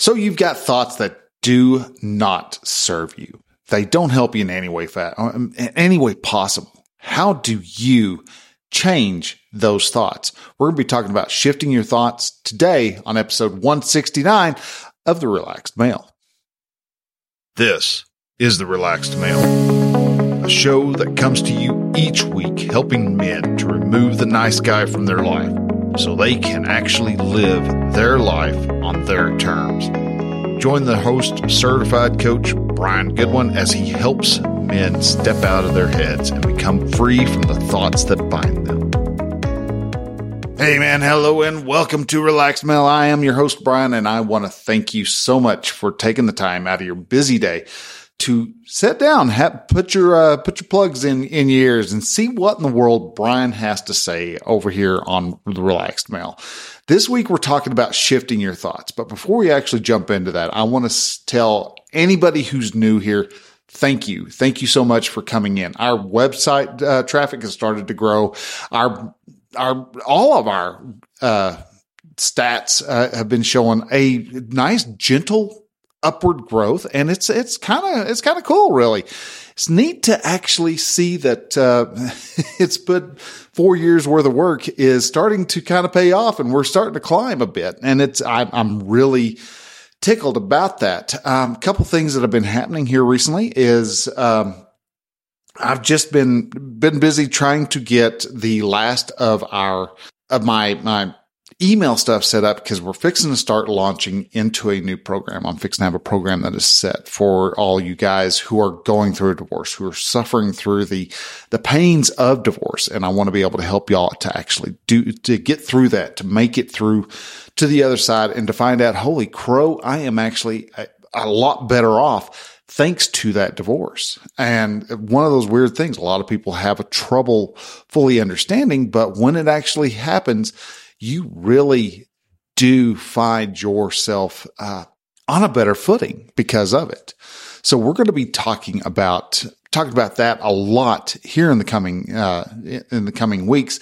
So you've got thoughts that do not serve you. They don't help you in any way, uh, um, in any way possible. How do you change those thoughts? We're going to be talking about shifting your thoughts today on episode 169 of the Relaxed Male. This is the Relaxed Male, a show that comes to you each week helping men to remove the nice guy from their life so they can actually live their life on their terms. Join the host, certified coach Brian Goodwin, as he helps men step out of their heads and become free from the thoughts that bind them. Hey man, hello and welcome to Relaxed Male. I am your host Brian and I want to thank you so much for taking the time out of your busy day to sit down, have, put your uh, put your plugs in in ears, and see what in the world Brian has to say over here on the Relaxed Male. This week we're talking about shifting your thoughts, but before we actually jump into that, I want to tell anybody who's new here. Thank you. Thank you so much for coming in. Our website uh, traffic has started to grow. Our, our, all of our, uh, stats uh, have been showing a nice, gentle upward growth and it's it's kind of it's kind of cool really. It's neat to actually see that uh, it's put four years worth of work is starting to kind of pay off and we're starting to climb a bit and it's I, i'm really tickled about that. Um, a couple things that have been happening here recently is um, i've just been been busy trying to get the last of our of my my email stuff set up because we're fixing to start launching into a new program. I'm fixing to have a program that is set for all you guys who are going through a divorce, who are suffering through the, the pains of divorce. And I want to be able to help y'all to actually do, to get through that, to make it through to the other side and to find out, holy crow, I am actually a, a lot better off thanks to that divorce. And one of those weird things, a lot of people have a trouble fully understanding, but when it actually happens, you really do find yourself uh, on a better footing because of it. So we're going to be talking about talking about that a lot here in the coming uh, in the coming weeks,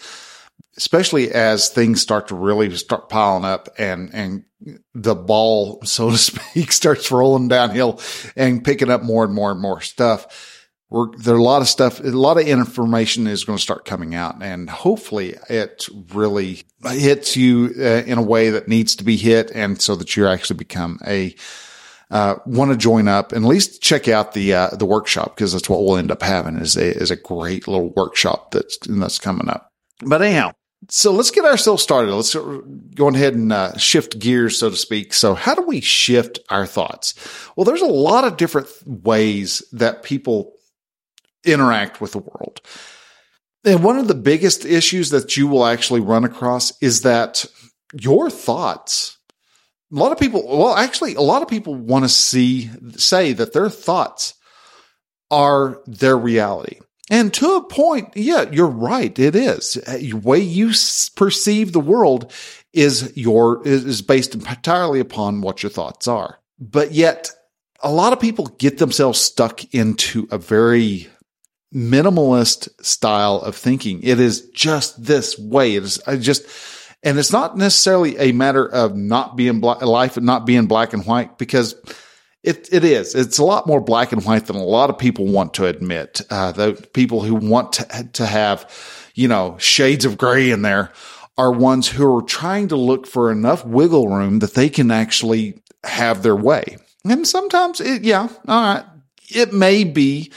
especially as things start to really start piling up and and the ball, so to speak, starts rolling downhill and picking up more and more and more stuff we're, there are a lot of stuff, a lot of information is going to start coming out and hopefully it really hits you uh, in a way that needs to be hit. And so that you actually become a, uh, want to join up and at least check out the, uh, the workshop because that's what we'll end up having is a, is a great little workshop that's, that's coming up. But anyhow, so let's get ourselves started. Let's go ahead and uh, shift gears, so to speak. So how do we shift our thoughts? Well, there's a lot of different ways that people interact with the world. And one of the biggest issues that you will actually run across is that your thoughts, a lot of people, well, actually, a lot of people want to see, say that their thoughts are their reality. And to a point, yeah, you're right. It is. The way you perceive the world is your, is based entirely upon what your thoughts are. But yet a lot of people get themselves stuck into a very minimalist style of thinking. It is just this way. It is I just, and it's not necessarily a matter of not being black, life and not being black and white because it, it is. It's a lot more black and white than a lot of people want to admit. Uh, the people who want to, to have, you know, shades of gray in there are ones who are trying to look for enough wiggle room that they can actually have their way. And sometimes it, yeah, all right. It may be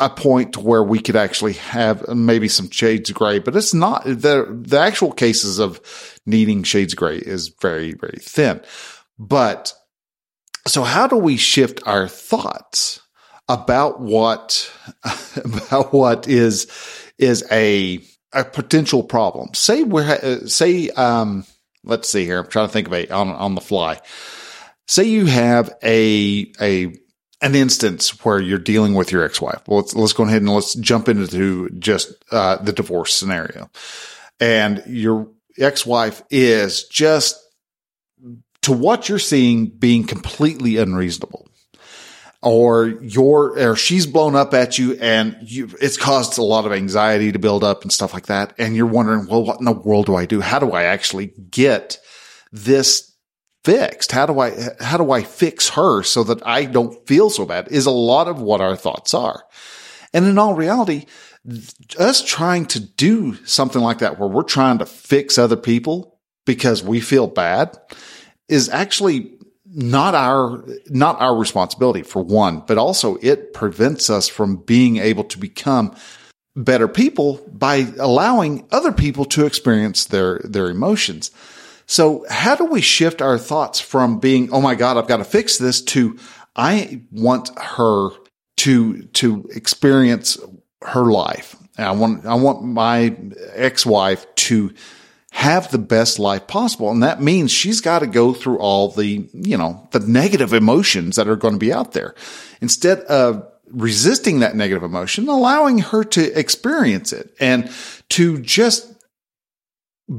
a point where we could actually have maybe some shades of gray, but it's not the, the actual cases of needing shades of gray is very, very thin. But so how do we shift our thoughts about what, about what is, is a, a potential problem? Say we're, say, um, let's see here. I'm trying to think of a on, on the fly. Say you have a, a an instance where you're dealing with your ex-wife. Well, let's, let's go ahead and let's jump into just uh, the divorce scenario. And your ex-wife is just to what you're seeing being completely unreasonable. Or your, or she's blown up at you and you, it's caused a lot of anxiety to build up and stuff like that. And you're wondering, well, what in the world do I do? How do I actually get this fixed? How do I, how do I fix her so that I don't feel so bad is a lot of what our thoughts are. And in all reality, us trying to do something like that where we're trying to fix other people because we feel bad is actually not our not our responsibility for one, but also it prevents us from being able to become better people by allowing other people to experience their their emotions. So how do we shift our thoughts from being, oh my God, I've got to fix this to I want her to to experience her life. I want I want my ex-wife to have the best life possible. And that means she's got to go through all the, you know, the negative emotions that are going to be out there. Instead of resisting that negative emotion, allowing her to experience it and to just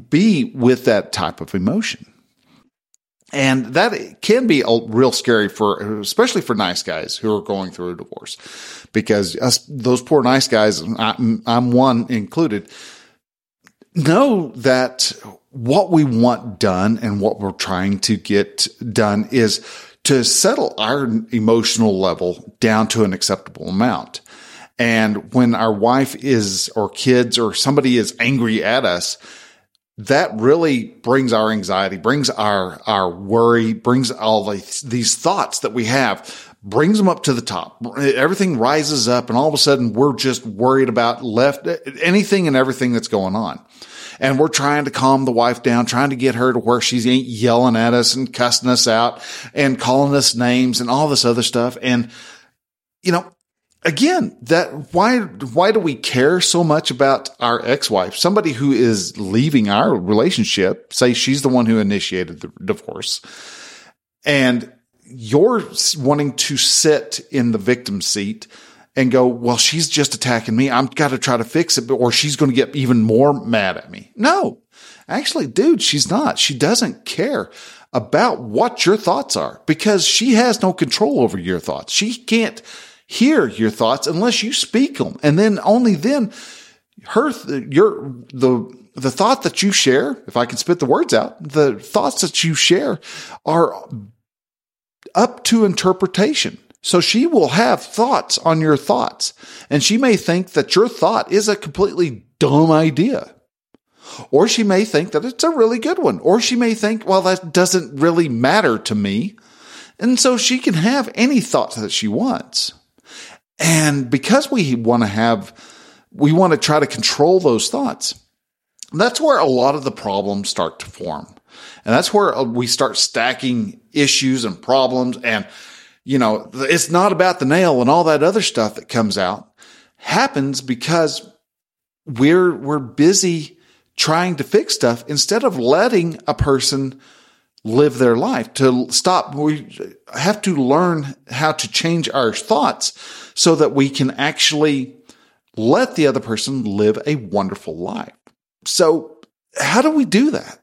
be with that type of emotion. And that can be a real scary for, especially for nice guys who are going through a divorce because us, those poor nice guys, I'm, I'm one included, know that what we want done and what we're trying to get done is to settle our emotional level down to an acceptable amount. And when our wife is, or kids, or somebody is angry at us, that really brings our anxiety, brings our, our worry, brings all these, these thoughts that we have, brings them up to the top. Everything rises up and all of a sudden we're just worried about left, anything and everything that's going on. And we're trying to calm the wife down, trying to get her to where she ain't yelling at us and cussing us out and calling us names and all this other stuff. And, you know, again, that why why do we care so much about our ex-wife? Somebody who is leaving our relationship, say she's the one who initiated the divorce, and you're wanting to sit in the victim seat and go, well, she's just attacking me. I'm got to try to fix it, or she's going to get even more mad at me. No, actually, dude, she's not. She doesn't care about what your thoughts are because she has no control over your thoughts. She can't hear your thoughts unless you speak them. And then only then her, your, the, the thought that you share, if I can spit the words out, the thoughts that you share are up to interpretation. So she will have thoughts on your thoughts and she may think that your thought is a completely dumb idea. Or she may think that it's a really good one. Or she may think, well, that doesn't really matter to me. And so she can have any thoughts that she wants. And because we want to have, we want to try to control those thoughts. That's where a lot of the problems start to form. And that's where uh, we start stacking issues and problems. And, you know, it's not about the nail and all that other stuff that comes out happens because we're, we're busy trying to fix stuff instead of letting a person live their life to stop. We have to learn how to change our thoughts so that we can actually let the other person live a wonderful life. So how do we do that?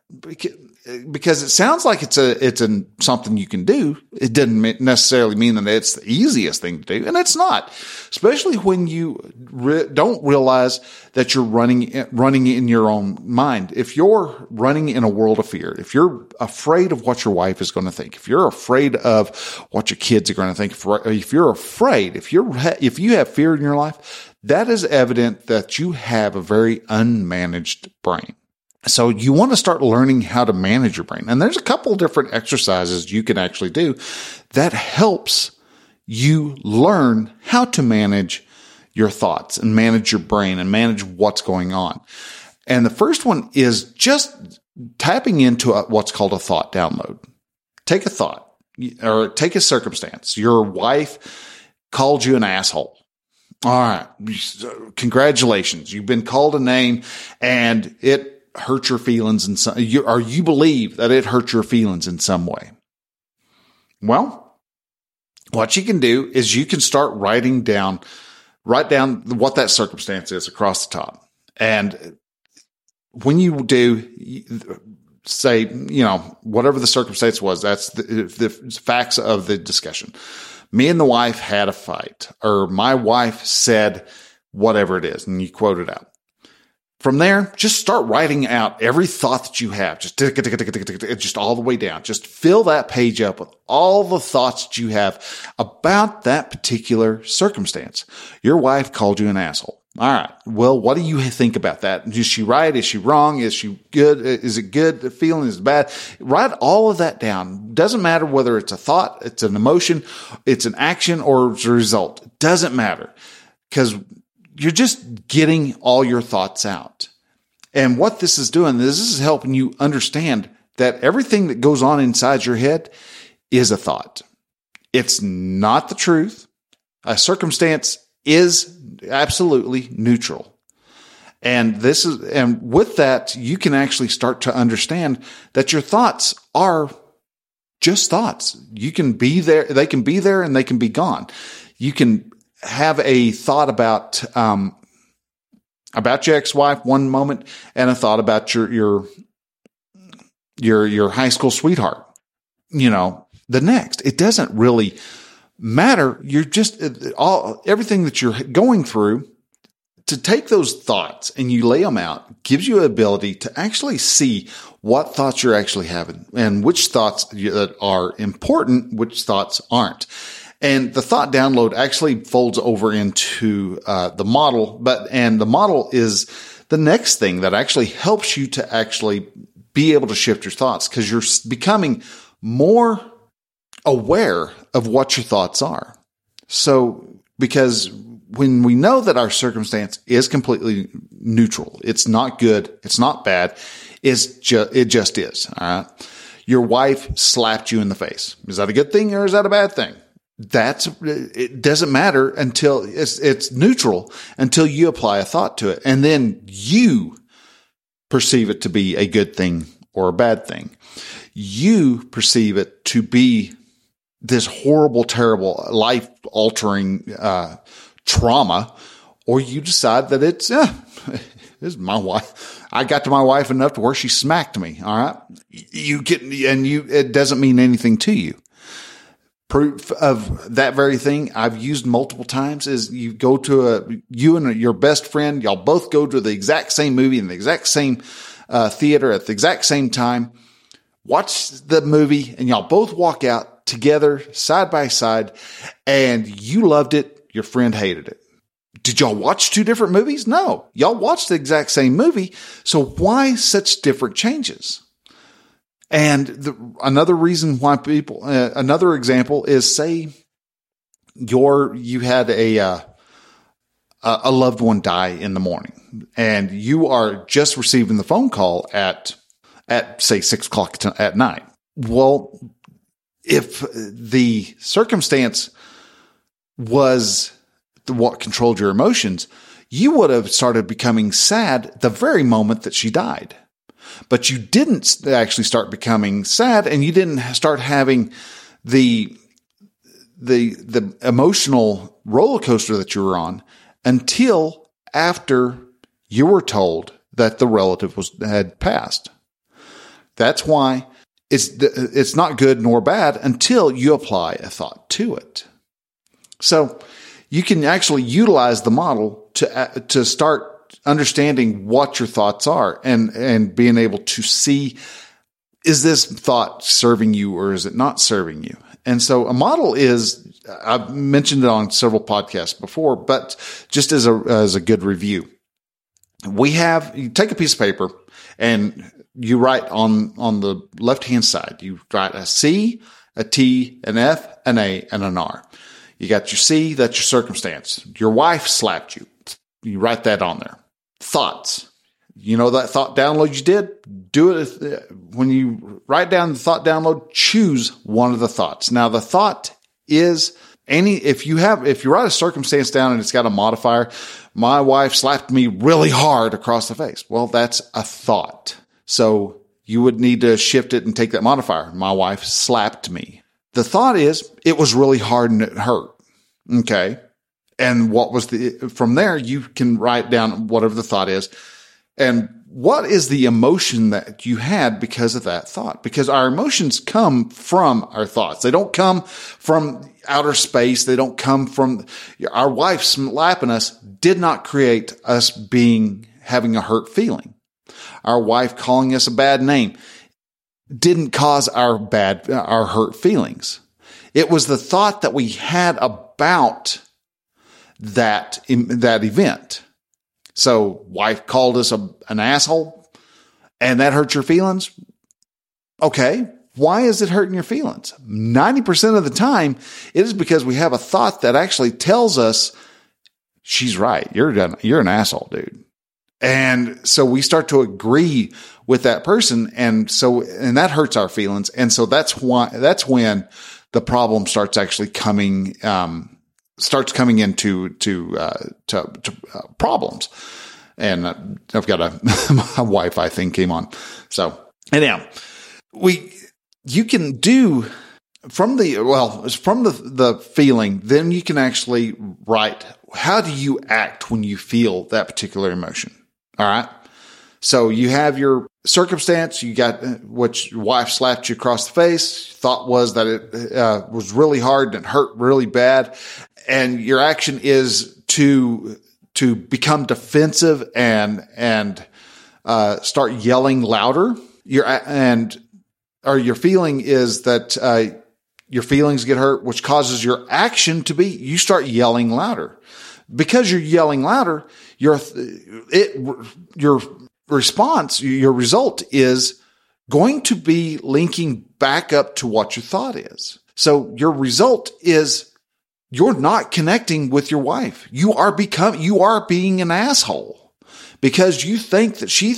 because it sounds like it's a it's a something you can do. It doesn't necessarily mean that it's the easiest thing to do, and it's not. Especially when you re- don't realize that you're running running in your own mind. If you're running in a world of fear, if you're afraid of what your wife is going to think, if you're afraid of what your kids are going to think, if you're afraid, if you're if you have fear in your life, that is evident that you have a very unmanaged brain. So you want to start learning how to manage your brain. And there's a couple different exercises you can actually do that helps you learn how to manage your thoughts and manage your brain and manage what's going on. And the first one is just tapping into a, what's called a thought download. Take a thought or take a circumstance. Your wife called you an asshole. All right. Congratulations. You've been called a name and it hurt your feelings in some, you, or you believe that it hurt your feelings in some way. Well, what you can do is you can start writing down, write down what that circumstance is across the top. And when you do, say, you know, whatever the circumstance was, that's the, the facts of the discussion. Me and the wife had a fight, or my wife said whatever it is, and you quote it out From there, just start writing out every thought that you have, just just all the way down. Just fill that page up with all the thoughts that you have about that particular circumstance. Your wife called you an asshole. All right. Well, what do you think about that? Is she right? Is she wrong? Is she good? Is it good? The feeling is bad. Write all of that down. Doesn't matter whether it's a thought, it's an emotion, it's an action, or it's a result. Doesn't matter because you're just getting all your thoughts out. And what this is doing, is this is helping you understand that everything that goes on inside your head is a thought. It's not the truth. A circumstance is absolutely neutral. And this is, and with that, you can actually start to understand that your thoughts are just thoughts. You can be there, they can be there and they can be gone. You can have a thought about um, about your ex-wife one moment and a thought about your your your your high school sweetheart you know the next. It doesn't really matter. You're just all everything that you're going through to take those thoughts and you lay them out gives you the ability to actually see what thoughts you're actually having and which thoughts that are important which thoughts aren't and the thought download actually folds over into uh, the model, but and the model is the next thing that actually helps you to actually be able to shift your thoughts because you're becoming more aware of what your thoughts are. So because when we know that our circumstance is completely neutral, it's not good, it's not bad, it's just it just is. All right. Your wife slapped you in the face. Is that a good thing or is that a bad thing? That's it doesn't matter until it's it's neutral until you apply a thought to it. And then you perceive it to be a good thing or a bad thing. You perceive it to be this horrible terrible life altering uh, trauma or you decide that it's eh, this is my wife. I got to my wife enough to where she smacked me all right? You get and you it doesn't mean anything to you proof of that very thing I've used multiple times is you go to a, you and your best friend, y'all both go to the exact same movie in the exact same uh, theater at the exact same time, watch the movie and y'all both walk out together side by side and you loved it. Your friend hated it. Did y'all watch two different movies? No, y'all watched the exact same movie. So why such different changes? And the, another reason why people, uh, another example is say your, you had a, uh, a loved one die in the morning and you are just receiving the phone call at, at say six o'clock at night. Well, if the circumstance was what controlled your emotions, you would have started becoming sad the very moment that she died but you didn't actually start becoming sad and you didn't start having the the the emotional roller coaster that you were on until after you were told that the relative was had passed. That's why it's it's not good nor bad until you apply a thought to it. So you can actually utilize the model to uh, to start understanding what your thoughts are and, and being able to see, is this thought serving you or is it not serving you? And so a model is, I've mentioned it on several podcasts before, but just as a, as a good review, we have, you take a piece of paper and you write on, on the left hand side, you write a C, a T, an F, an A, and an R. You got your C, that's your circumstance. Your wife slapped you. You write that on there thoughts. You know that thought download you did? Do it when you write down the thought download, choose one of the thoughts. Now the thought is any, if you have, if you write a circumstance down and it's got a modifier, my wife slapped me really hard across the face. Well, that's a thought. So you would need to shift it and take that modifier. My wife slapped me. The thought is it was really hard and it hurt. Okay and what was the, from there, you can write down whatever the thought is and what is the emotion that you had because of that thought? Because our emotions come from our thoughts. They don't come from outer space. They don't come from our wife slapping us did not create us being having a hurt feeling. Our wife calling us a bad name didn't cause our bad, our hurt feelings. It was the thought that we had about that, that event. So wife called us a, an asshole and that hurt your feelings. Okay. Why is it hurting your feelings? 90% of the time, it is because we have a thought that actually tells us she's right. You're done. You're an asshole, dude. And so we start to agree with that person. And so, and that hurts our feelings. And so that's why, that's when the problem starts actually coming, um, starts coming into, to, uh, to, to uh, problems. And uh, I've got a, my Wi-Fi thing came on. So anyhow, we, you can do from the, well, from the, the feeling, then you can actually write, how do you act when you feel that particular emotion? All right. So you have your circumstance. You got uh, what your wife slapped you across the face. Thought was that it uh, was really hard and it hurt really bad, and your action is to to become defensive and and uh, start yelling louder. Your and or your feeling is that uh, your feelings get hurt, which causes your action to be you start yelling louder because you're yelling louder. Your it your response, your result is going to be linking back up to what your thought is. So your result is you're not connecting with your wife. You are become, you are being an asshole because you think that she,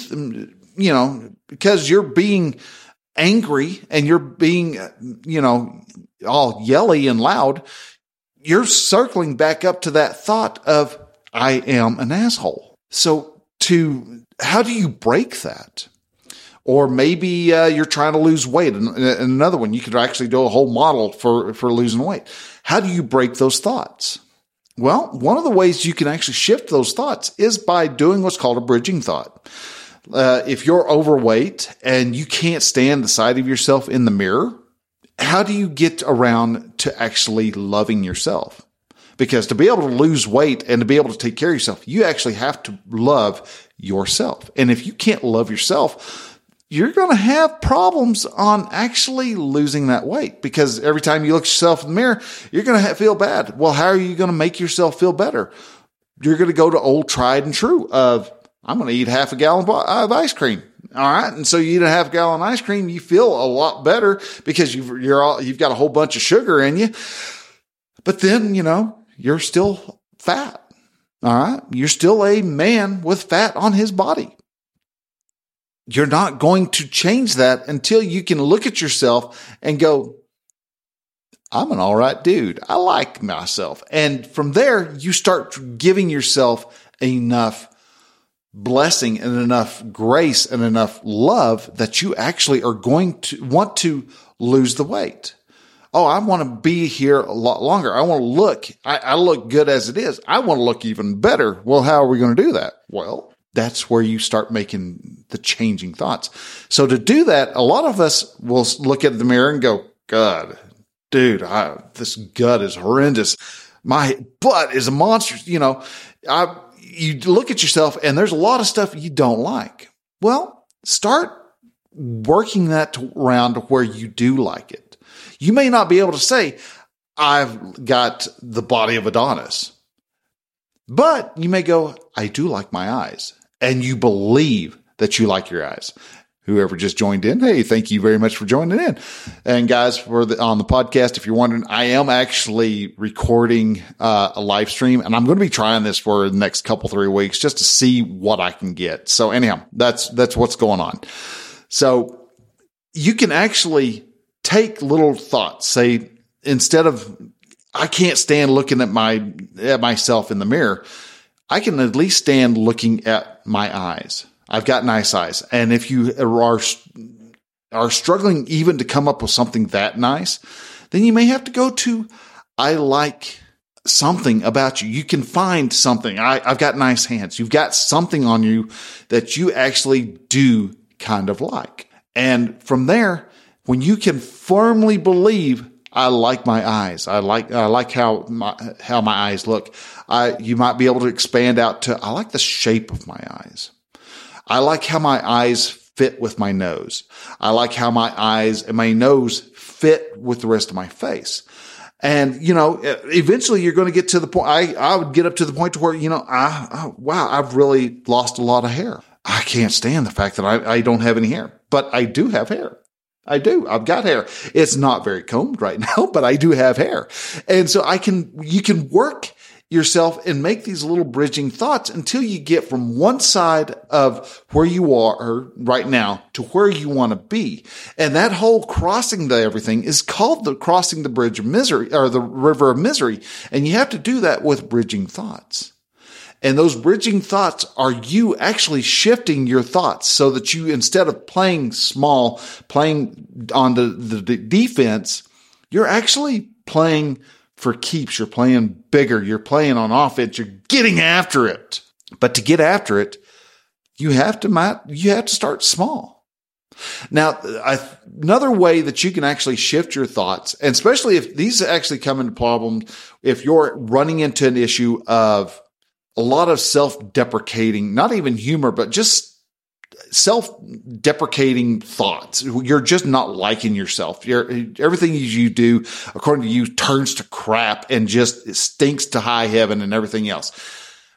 you know, because you're being angry and you're being, you know, all yelly and loud. You're circling back up to that thought of, I am an asshole. So to how do you break that? Or maybe uh, you're trying to lose weight. And, another one, you could actually do a whole model for, for losing weight. How do you break those thoughts? Well, one of the ways you can actually shift those thoughts is by doing what's called a bridging thought. Uh, if you're overweight and you can't stand the sight of yourself in the mirror, how do you get around to actually loving yourself? Because to be able to lose weight and to be able to take care of yourself, you actually have to love yourself. And if you can't love yourself, you're going to have problems on actually losing that weight because every time you look yourself in the mirror, you're going to feel bad. Well, how are you going to make yourself feel better? You're going to go to old tried and true of, I'm going to eat half a gallon of ice cream. All right. And so you eat a half gallon ice cream, you feel a lot better because you've, you're all, you've got a whole bunch of sugar in you. But then, you know, you're still fat. All right. You're still a man with fat on his body. You're not going to change that until you can look at yourself and go, I'm an all right dude. I like myself. And from there, you start giving yourself enough blessing and enough grace and enough love that you actually are going to want to lose the weight. Oh, I want to be here a lot longer. I want to look, I, I look good as it is. I want to look even better. Well, how are we going to do that? Well, that's where you start making the changing thoughts. So to do that, a lot of us will look at the mirror and go, God, dude, I, this gut is horrendous. My butt is a monster. You know, I, you look at yourself and there's a lot of stuff you don't like. Well, start working that around to where you do like it. You may not be able to say, I've got the body of Adonis, but you may go, I do like my eyes. And you believe that you like your eyes. Whoever just joined in, hey, thank you very much for joining in. And guys, for the, on the podcast, if you're wondering, I am actually recording uh, a live stream, and I'm going to be trying this for the next couple three weeks just to see what I can get. So anyhow, that's that's what's going on. So you can actually take little thoughts. Say instead of I can't stand looking at my at myself in the mirror. I can at least stand looking at my eyes. I've got nice eyes, and if you are are struggling even to come up with something that nice, then you may have to go to I like something about you. You can find something. I, I've got nice hands. You've got something on you that you actually do kind of like. And from there, when you can firmly believe I like my eyes. I like I like how my how my eyes look. I you might be able to expand out to I like the shape of my eyes. I like how my eyes fit with my nose. I like how my eyes and my nose fit with the rest of my face. And, you know, eventually you're going to get to the point. I, I would get up to the point to where, you know, I, I wow, I've really lost a lot of hair. I can't stand the fact that I, I don't have any hair, but I do have hair. I do. I've got hair. It's not very combed right now, but I do have hair. And so I can, you can work yourself and make these little bridging thoughts until you get from one side of where you are right now to where you want to be. And that whole crossing the everything is called the crossing the bridge of misery or the river of misery. And you have to do that with bridging thoughts. And those bridging thoughts are you actually shifting your thoughts so that you, instead of playing small, playing on the, the defense, you're actually playing for keeps. You're playing bigger. You're playing on offense. You're getting after it. But to get after it, you have to, you have to start small. Now, another way that you can actually shift your thoughts, and especially if these actually come into problems, if you're running into an issue of a lot of self deprecating, not even humor, but just self deprecating thoughts. You're just not liking yourself. You're, everything you do, according to you, turns to crap and just stinks to high heaven and everything else.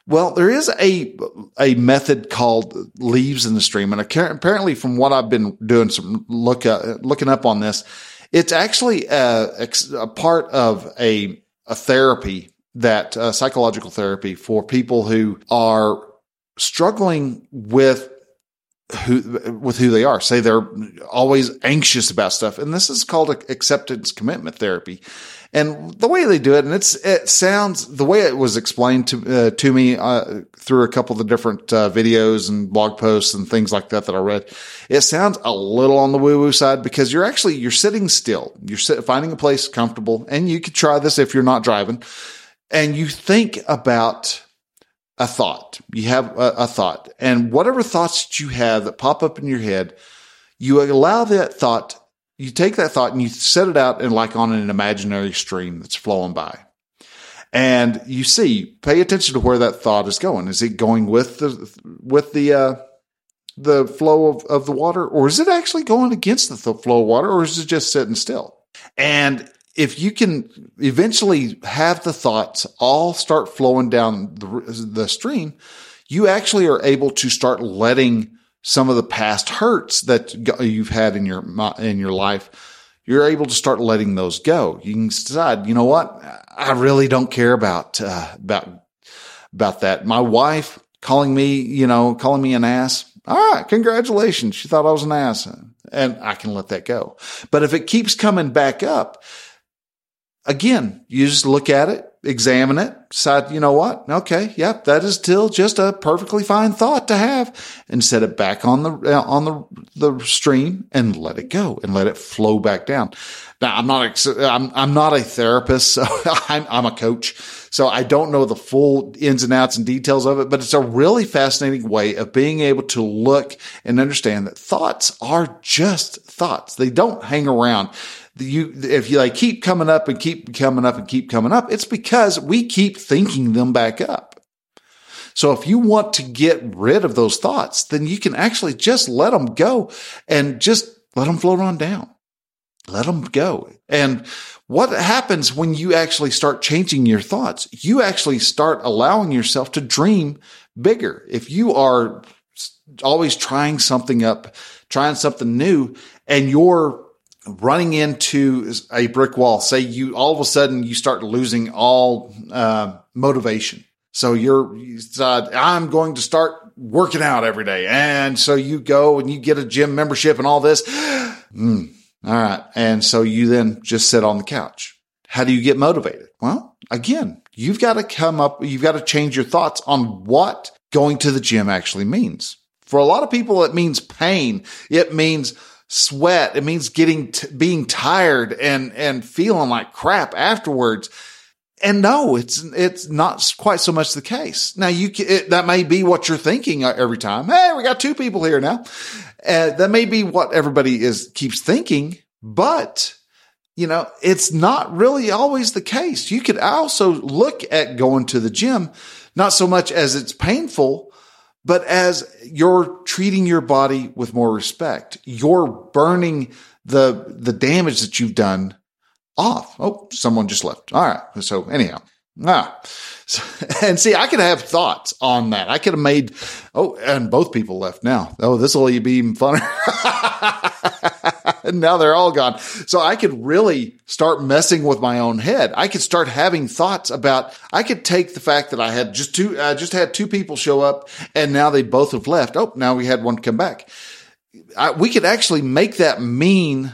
Well, there is a a method called leaves in the stream, and apparently, from what I've been doing some look uh, looking up on this, it's actually a, a part of a a therapy that uh, psychological therapy for people who are struggling with who with who they are. Say they're always anxious about stuff, and this is called acceptance commitment therapy. And the way they do it, and it's it sounds the way it was explained to uh, to me uh, through a couple of the different uh, videos and blog posts and things like that that I read. It sounds a little on the woo woo side because you're actually you're sitting still, you're sit, finding a place comfortable, and you could try this if you're not driving and you think about a thought. You have a, a, thought, and whatever thoughts that you have that pop up in your head, you allow that thought. You take that thought and you set it out and like on an imaginary stream that's flowing by. And you see, pay attention to where that thought is going. Is it going with the with the uh, the flow of, of the water, or is it actually going against the flow of water, or is it just sitting still? And if you can eventually have the thoughts all start flowing down the, the stream, you actually are able to start letting some of the past hurts that you've had in your in your life you're able to start letting those go. You can decide you know what? I really don't care about uh, about about that. My wife calling me you know calling me an ass. All right congratulations. She thought i was an ass and i can let that go. But if it keeps coming back up again, you just look at it, examine it, decide, you know what? Okay. Yep. That is still just a perfectly fine thought to have and set it back on the, uh, on the, the stream and let it go and let it flow back down. Now I'm not, I'm, I'm not a therapist. So I'm, I'm a coach. So I don't know the full ins and outs and details of it, but it's a really fascinating way of being able to look and understand that thoughts are just thoughts. They don't hang around you, if you like keep coming up and keep coming up and keep coming up, it's because we keep thinking them back up. So if you want to get rid of those thoughts, then you can actually just let them go and just let them float on down. Let them go. And what happens when you actually start changing your thoughts? You actually start allowing yourself to dream bigger. If you are always trying something up, trying something new, and you're running into a brick wall. Say you all of a sudden you start losing all uh, motivation. So you're you decide I'm going to start working out every day, and so you go and you get a gym membership and all this. Mm, all right, and so you then just sit on the couch. How do you get motivated? Well, again, you've got to come up. You've got to change your thoughts on what going to the gym actually means. For a lot of people, it means pain. It means sweat. It means getting, t- being tired and, and feeling like crap afterwards. And no, it's, it's not quite so much the case. Now you can, it, that may be what you're thinking uh, every time. Hey, we got two people here now. Uh, that may be what everybody is, keeps thinking, but you know, it's not really always the case. You could also look at going to the gym, not so much as it's painful, but as you're treating your body with more respect, you're burning the, the damage that you've done off. Oh, someone just left. All right. So anyhow, ah, and see, I could have thoughts on that. I could have made, oh, and both people left now. Oh, this will be even funner. and now they're all gone. So I could really start messing with my own head. I could start having thoughts about, I could take the fact that I had just two, I just had two people show up and now they both have left. Oh, now we had one come back. I, we could actually make that mean,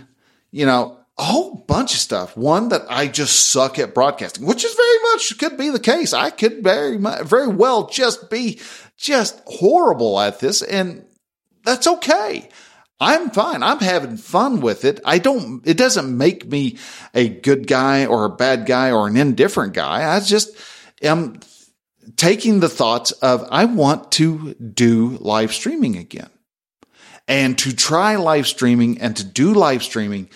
you know, a whole bunch of stuff. One that I just suck at broadcasting, which is very much could be the case. I could very very well just be just horrible at this and that's okay. I'm fine. I'm having fun with it. I don't, it doesn't make me a good guy or a bad guy or an indifferent guy. I just am taking the thoughts of, I want to do live streaming again and to try live streaming and to do live streaming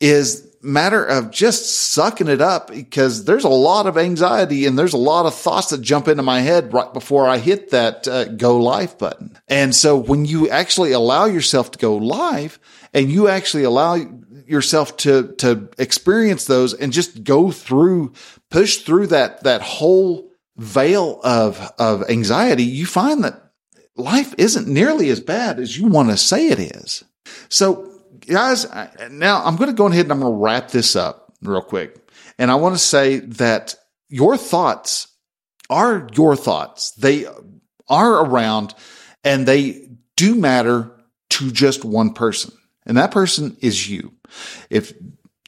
is matter of just sucking it up because there's a lot of anxiety and there's a lot of thoughts that jump into my head right before I hit that uh, go live button. And so when you actually allow yourself to go live and you actually allow yourself to, to experience those and just go through, push through that, that whole veil of, of anxiety, you find that life isn't nearly as bad as you want to say it is. So guys, now I'm going to go ahead and I'm going to wrap this up real quick. And I want to say that your thoughts are your thoughts. They are around and they do matter to just one person. And that person is you. If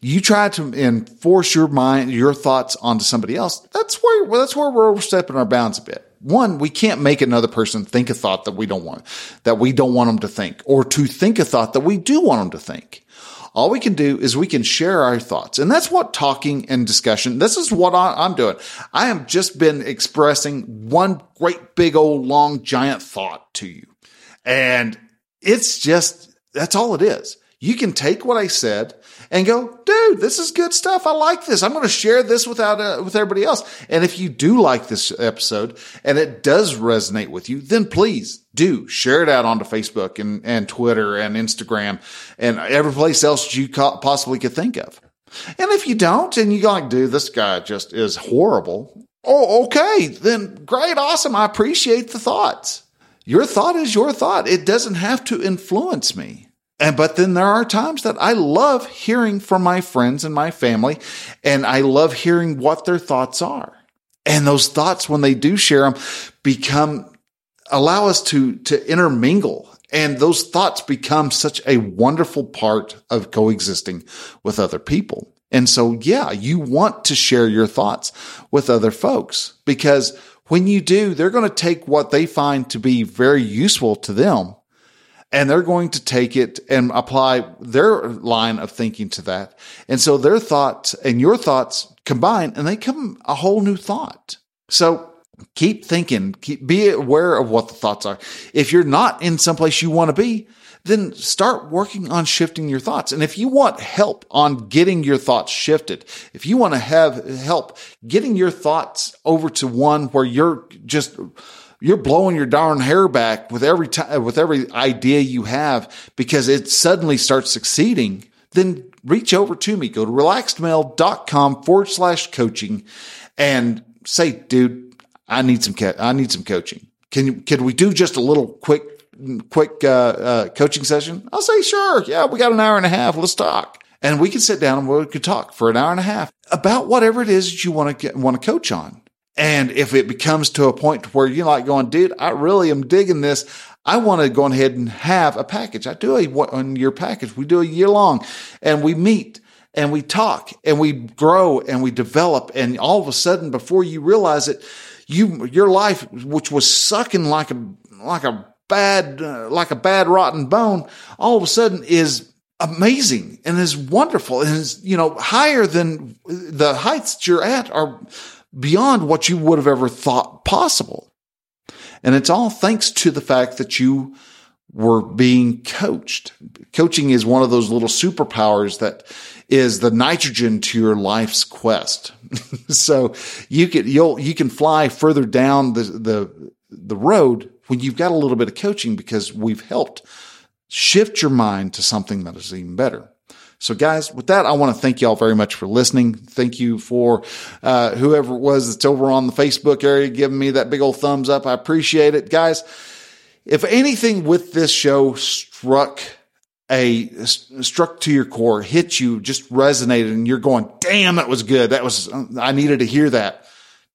you try to enforce your mind, your thoughts onto somebody else, that's where, that's where we're overstepping our bounds a bit one, we can't make another person think a thought that we don't want, that we don't want them to think, or to think a thought that we do want them to think. All we can do is we can share our thoughts. And that's what talking and discussion, this is what I, am doing. I have just been expressing one great big old long giant thought to you. And it's just, that's all it is. You can take what I said and go, dude, this is good stuff. I like this. I'm going to share this without, uh, with everybody else. And if you do like this episode and it does resonate with you, then please do share it out onto Facebook and, and Twitter and Instagram and every place else you possibly could think of. And if you don't and you like, dude, this guy just is horrible. Oh, okay. Then great. Awesome. I appreciate the thoughts. Your thought is your thought. It doesn't have to influence me. And, but then there are times that I love hearing from my friends and my family, and I love hearing what their thoughts are. And those thoughts, when they do share them, become, allow us to, to intermingle. And those thoughts become such a wonderful part of coexisting with other people. And so, yeah, you want to share your thoughts with other folks because when you do, they're going to take what they find to be very useful to them and they're going to take it and apply their line of thinking to that. And so their thoughts and your thoughts combine and they come a whole new thought. So keep thinking, keep, be aware of what the thoughts are. If you're not in someplace you want to be, then start working on shifting your thoughts. And if you want help on getting your thoughts shifted, if you want to have help getting your thoughts over to one where you're just you're blowing your darn hair back with every time, with every idea you have because it suddenly starts succeeding, then reach over to me. Go to relaxedmale.com forward slash coaching and say, dude, I need some, cat I need some coaching. Can you, can we do just a little quick, quick, uh, uh, coaching session? I'll say, sure. Yeah. We got an hour and a half. Let's talk. And we can sit down and we could talk for an hour and a half about whatever it is you want to get, want to coach on. And if it becomes to a point where you're like going, dude, I really am digging this. I want to go ahead and have a package. I do a one year package. We do a year long and we meet and we talk and we grow and we develop. And all of a sudden, before you realize it, you, your life, which was sucking like a, like a bad, uh, like a bad rotten bone, all of a sudden is amazing and is wonderful and is, you know, higher than the heights that you're at are beyond what you would have ever thought possible. And it's all thanks to the fact that you were being coached. Coaching is one of those little superpowers that is the nitrogen to your life's quest. so you can, you'll, you can fly further down the, the, the road when you've got a little bit of coaching because we've helped shift your mind to something that is even better. So guys, with that, I want to thank y'all very much for listening. Thank you for, uh, whoever it was that's over on the Facebook area giving me that big old thumbs up. I appreciate it. Guys, if anything with this show struck a struck to your core, hit you, just resonated, and you're going, "Damn, that was good. That was I needed to hear that."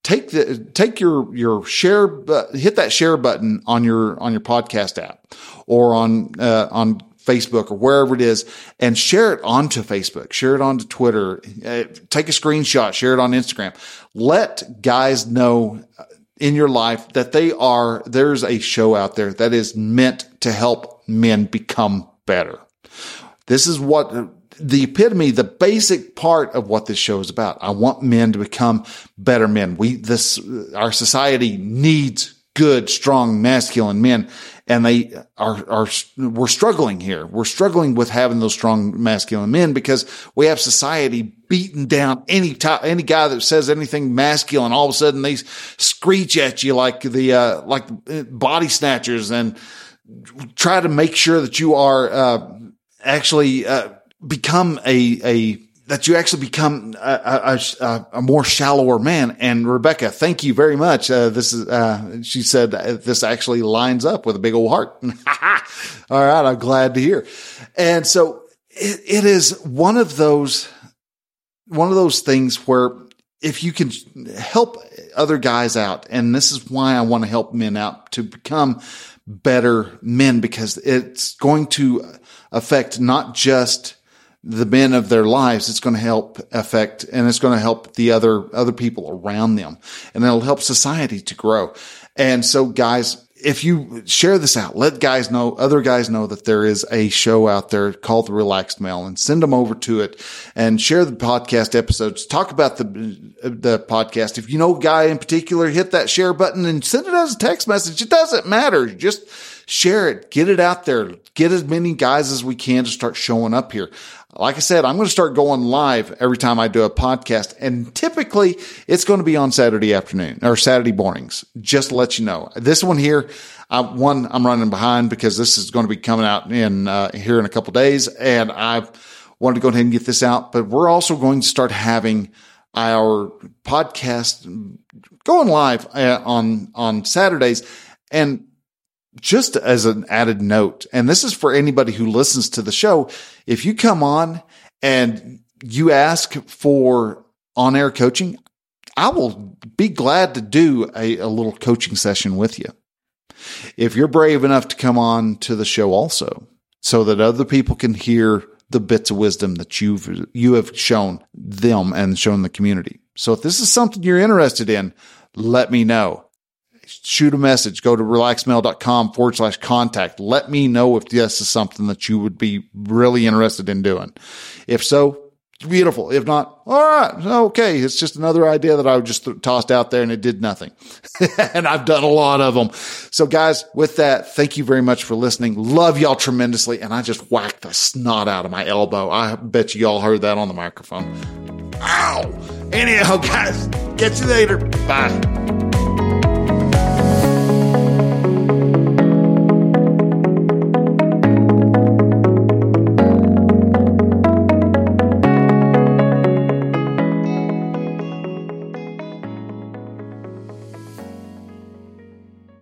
Take the take your your share, hit that share button on your on your podcast app or on uh, on Facebook or wherever it is and share it onto Facebook, share it onto Twitter, uh, take a screenshot, share it on Instagram. Let guys know uh, in your life that they are, there's a show out there that is meant to help men become better. This is what uh, the epitome, the basic part of what this show is about. I want men to become better men. We, this, uh, our society needs good, strong, masculine men and they are, are, we're struggling here. We're struggling with having those strong masculine men because we have society beating down any top, any guy that says anything masculine. All of a sudden they screech at you like the, uh, like body snatchers and try to make sure that you are, uh, actually, uh, become a, a, that you actually become a, a, a, more shallower man. And Rebecca, thank you very much. Uh, this is, uh, she said this actually lines up with a big old heart. All right. I'm glad to hear. And so it, it is one of those, one of those things where if you can help other guys out, and this is why I want to help men out to become better men because it's going to affect not just the men of their lives, it's going to help affect and it's going to help the other, other people around them and it'll help society to grow. And so guys, if you share this out, let guys know, other guys know that there is a show out there called the Relaxed Male and send them over to it and share the podcast episodes. Talk about the, the podcast. If you know a guy in particular, hit that share button and send it as a text message. It doesn't matter. Just share it, get it out there, get as many guys as we can to start showing up here. Like I said, I'm going to start going live every time I do a podcast. And typically it's going to be on Saturday afternoon or Saturday mornings, just to let you know. This one here, I, one, I'm running behind because this is going to be coming out in, uh, here in a couple days. And I wanted to go ahead and get this out, but we're also going to start having our podcast going live uh, on, on Saturdays. And just as an added note, and this is for anybody who listens to the show, if you come on and you ask for on air coaching, I will be glad to do a, a, little coaching session with you. If you're brave enough to come on to the show also, so that other people can hear the bits of wisdom that you've, you have shown them and shown the community. So if this is something you're interested in, let me know shoot a message. Go to relaxedmale.com forward slash contact. Let me know if this is something that you would be really interested in doing. If so, beautiful. If not, all right, okay. It's just another idea that I just tossed out there and it did nothing. and I've done a lot of them. So guys, with that, thank you very much for listening. Love y'all tremendously. And I just whacked the snot out of my elbow. I bet you all heard that on the microphone. Ow. Anyhow, guys, catch you later. Bye.